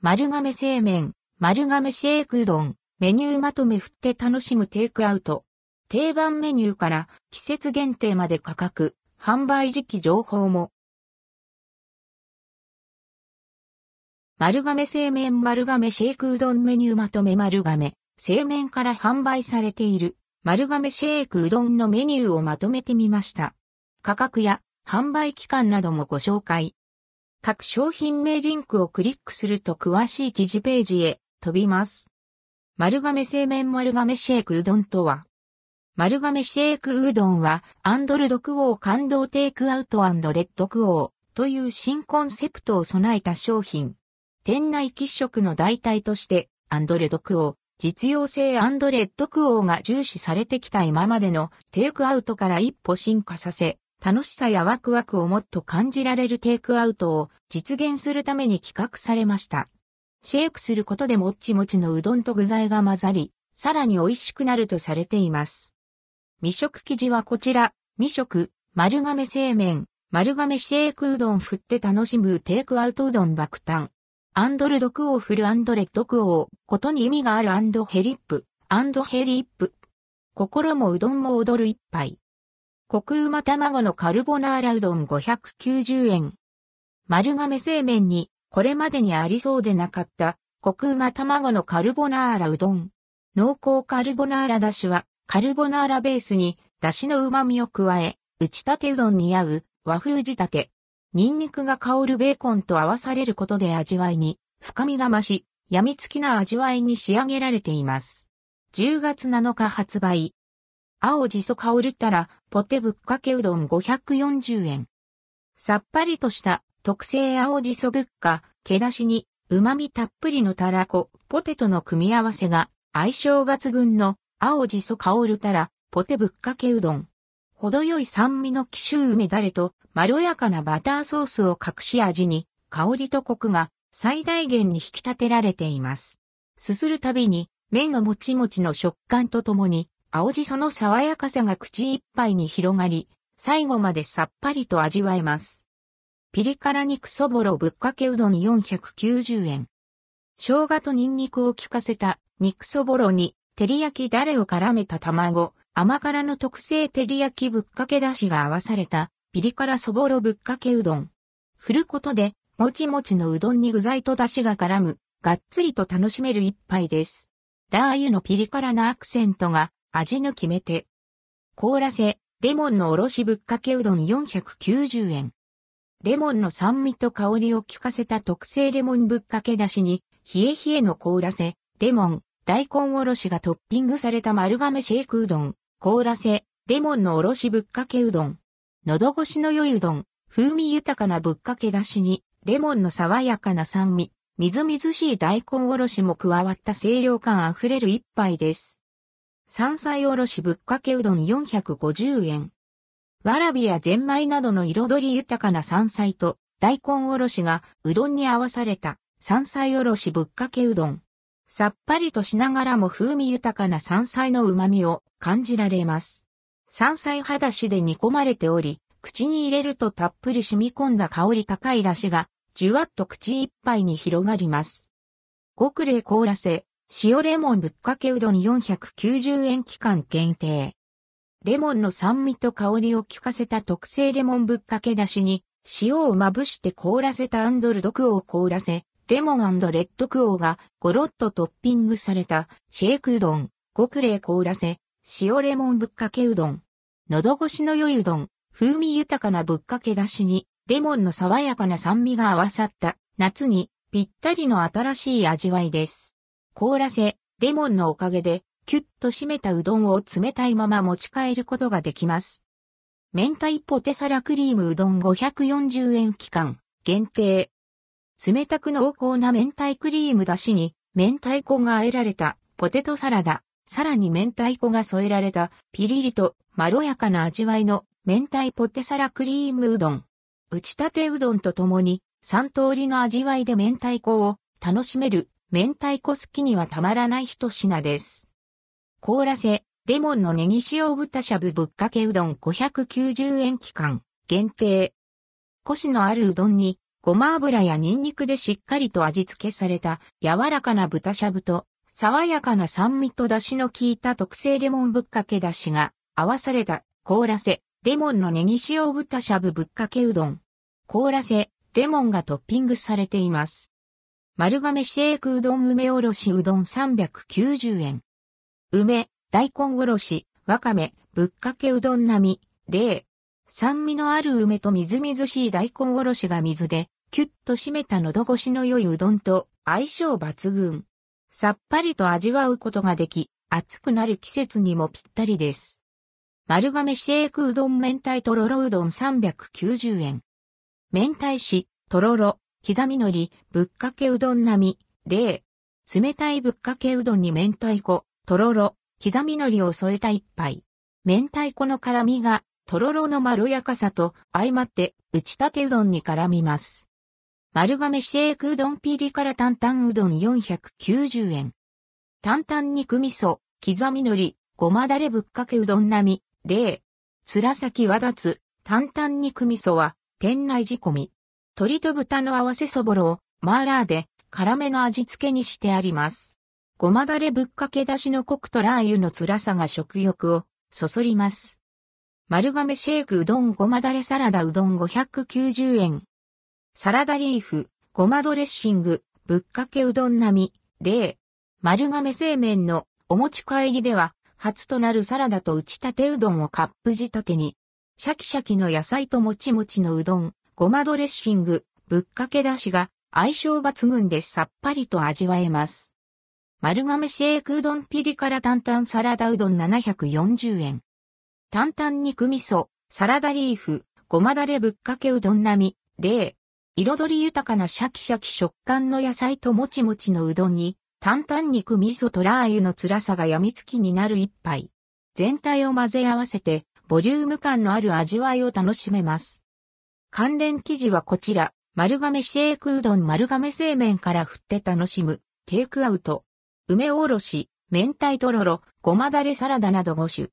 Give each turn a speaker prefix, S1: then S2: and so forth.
S1: 丸亀製麺、丸亀シェイクうどん、メニューまとめ振って楽しむテイクアウト。定番メニューから季節限定まで価格、販売時期情報も。丸亀製麺丸亀シェイクうどんメニューまとめ丸亀製麺から販売されている丸亀シェイクうどんのメニューをまとめてみました。価格や販売期間などもご紹介。各商品名リンクをクリックすると詳しい記事ページへ飛びます。丸亀製麺丸亀シェイクうどんとは、丸亀シェイクうどんは、アンドルドクオー感動テイクアウトレッドクオーという新コンセプトを備えた商品。店内喫食の代替として、アンドレドクオー、実用性アンドレッドクオーが重視されてきた今までのテイクアウトから一歩進化させ、楽しさやワクワクをもっと感じられるテイクアウトを実現するために企画されました。シェイクすることでもっちもちのうどんと具材が混ざり、さらに美味しくなるとされています。未食生地はこちら、未食、丸亀製麺、丸亀シェイクうどん振って楽しむテイクアウトうどん爆誕。アンドルドクオーフルアンドレッドクオー、ことに意味があるアンドヘリップ、アンドヘリップ。心もうどんも踊る一杯。コクうま卵のカルボナーラうどん590円。丸亀製麺にこれまでにありそうでなかったコクうま卵のカルボナーラうどん。濃厚カルボナーラだしはカルボナーラベースにだしの旨味を加え、打ち立てうどんに合う和風仕立て。ニンニクが香るベーコンと合わされることで味わいに深みが増し、病みつきな味わいに仕上げられています。10月7日発売。青じそ香るたら、ポテぶっかけうどん540円。さっぱりとした特製青じそぶっか、毛出しに、旨味たっぷりのたらこ、ポテトの組み合わせが相性抜群の青じそ香るたら、ポテぶっかけうどん。程よい酸味の紀州梅だれと、まろやかなバターソースを隠し味に、香りとコクが最大限に引き立てられています。すするたびに、麺のもちもちの食感とともに、青じその爽やかさが口いっぱいに広がり、最後までさっぱりと味わえます。ピリ辛肉そぼろぶっかけうどん490円。生姜とニンニクを効かせた肉そぼろに照り焼きだれを絡めた卵、甘辛の特製照り焼きぶっかけだしが合わされたピリ辛そぼろぶっかけうどん。振ることでもちもちのうどんに具材とだしが絡むがっつりと楽しめる一杯です。ラー油のピリ辛なアクセントが味の決め手。凍らせ、レモンのおろしぶっかけうどん490円。レモンの酸味と香りを効かせた特製レモンぶっかけだしに、冷え冷えの凍らせ、レモン、大根おろしがトッピングされた丸亀シェイクうどん、凍らせ、レモンのおろしぶっかけうどん。喉越しの良いうどん、風味豊かなぶっかけだしに、レモンの爽やかな酸味、みずみずしい大根おろしも加わった清涼感あふれる一杯です。山菜おろしぶっかけうどん450円。わらびやゼンマイなどの彩り豊かな山菜と大根おろしがうどんに合わされた山菜おろしぶっかけうどん。さっぱりとしながらも風味豊かな山菜の旨味を感じられます。山菜肌しで煮込まれており、口に入れるとたっぷり染み込んだ香り高い出汁が、じゅわっと口いっぱいに広がります。極冷凍らせ、塩レモンぶっかけうどん490円期間限定。レモンの酸味と香りを効かせた特製レモンぶっかけだしに、塩をまぶして凍らせたアンドルドクオー凍らせ、レモンレッドクオーがゴロッとトッピングされたシェイクうどん、極冷凍らせ、塩レモンぶっかけうどん。喉越しの良いうどん、風味豊かなぶっかけだしに、レモンの爽やかな酸味が合わさった夏にぴったりの新しい味わいです。凍らせ、レモンのおかげで、キュッと締めたうどんを冷たいまま持ち帰ることができます。明太ポテサラクリームうどん540円期間、限定。冷たく濃厚な明太クリームだしに、明太子が和えられたポテトサラダ、さらに明太子が添えられたピリリとまろやかな味わいの明太ポテサラクリームうどん。打ち立てうどんとともに3通りの味わいで明太子を楽しめる明太子好きにはたまらない一品です。凍らせ、レモンのネギ塩豚しゃぶぶっかけうどん590円期間、限定。コシのあるうどんに、ごま油やニンニクでしっかりと味付けされた柔らかな豚しゃぶと、爽やかな酸味と出汁の効いた特製レモンぶっかけ出汁が合わされた凍らせ、レモンのネギ塩豚しゃぶぶっかけうどん。凍らせ、レモンがトッピングされています。丸亀シェイクうどん梅おろしうどん390円。梅、大根おろし、わかめ、ぶっかけうどん並み、例。酸味のある梅とみずみずしい大根おろしが水で、キュッと締めた喉越しの良いうどんと相性抜群。さっぱりと味わうことができ、暑くなる季節にもぴったりです。丸亀シェイクうどん明太とろろうどん390円。明太子、とろろ、刻み海苔、ぶっかけうどん並み、例。冷たいぶっかけうどんに明太子、とろろ、刻み海苔を添えた一杯。明太子の辛みが、とろろのまろやかさと相まって、打ち立てうどんに絡みます。丸亀シェイクうどんピリ辛担々うどん490円。担々肉味噌、刻み海苔、ごまだれぶっかけうどん並み、例。つらさきわだつ、担々肉味噌は、店内仕込み。鶏と豚の合わせそぼろを、マーラーで、辛めの味付けにしてあります。ごまだれぶっかけ出しのコクとラー油の辛さが食欲を、そそります。丸亀シェイクうどんごまだれサラダうどん590円。サラダリーフ、ごまドレッシング、ぶっかけうどん並み、例。丸亀製麺のお持ち帰りでは、初となるサラダと打ち立てうどんをカップ仕立てに、シャキシャキの野菜ともちもちのうどん、ごまドレッシング、ぶっかけだしが相性抜群でさっぱりと味わえます。丸亀シェイクうどんピリ辛担々サラダうどん740円。担々肉味噌、サラダリーフ、ごまだれぶっかけうどん並み、例。彩り豊かなシャキシャキ食感の野菜ともちもちのうどんに、担々肉味噌とラー油の辛さが病みつきになる一杯。全体を混ぜ合わせて、ボリューム感のある味わいを楽しめます。関連記事はこちら、丸亀シェイクうどん丸亀製麺から振って楽しむ、テイクアウト、梅おろし、明太とろろ、ごまだれサラダなど5種。